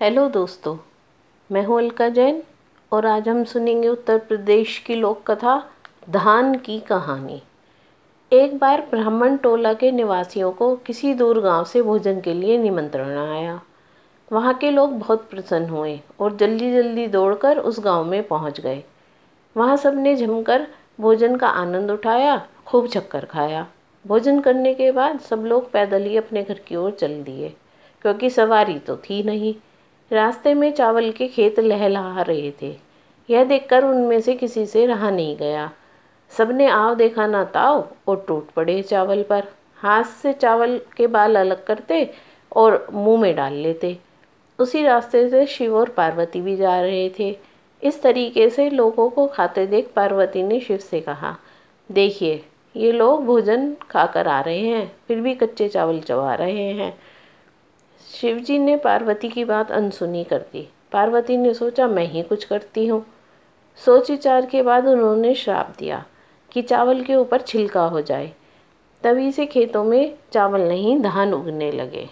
Hello दोस्तों, मैं हूँ अलका जैन और आज हम सुनेंगे उत्तर प्रदेश की लोक कथा धान की कहानी। एक बार ब्राह्मण टोला के निवासियों को किसी दूर गाँव से भोजन के लिए निमंत्रण आया। वहाँ के लोग बहुत प्रसन्न हुए और जल्दी जल्दी दौड़कर उस गाँव में पहुँच गए। वहाँ सबने जमकर भोजन का आनंद उठाया, खूब चक्कर खाया। भोजन करने के बाद सब लोग पैदल ही अपने घर की ओर चल दिए, क्योंकि सवारी तो थी नहीं। रास्ते में चावल के खेत लहलहा रहे थे। यह देखकर उनमें से किसी से रहा नहीं गया। सबने आव देखा ना ताव और टूट पड़े चावल पर। हाथ से चावल के बाल अलग करते और मुँह में डाल लेते। उसी रास्ते से शिव और पार्वती भी जा रहे थे। इस तरीके से लोगों को खाते देख पार्वती ने शिव से कहा, देखिए, ये लोग भोजन खाकर आ रहे हैं, फिर भी कच्चे चावल चबा रहे हैं। शिवजी ने पार्वती की बात अनसुनी कर दी। पार्वती ने सोचा, मैं ही कुछ करती हूँ। सोच विचार के बाद उन्होंने श्राप दिया कि चावल के ऊपर छिलका हो जाए। तभी से खेतों में चावल नहीं, धान उगने लगे।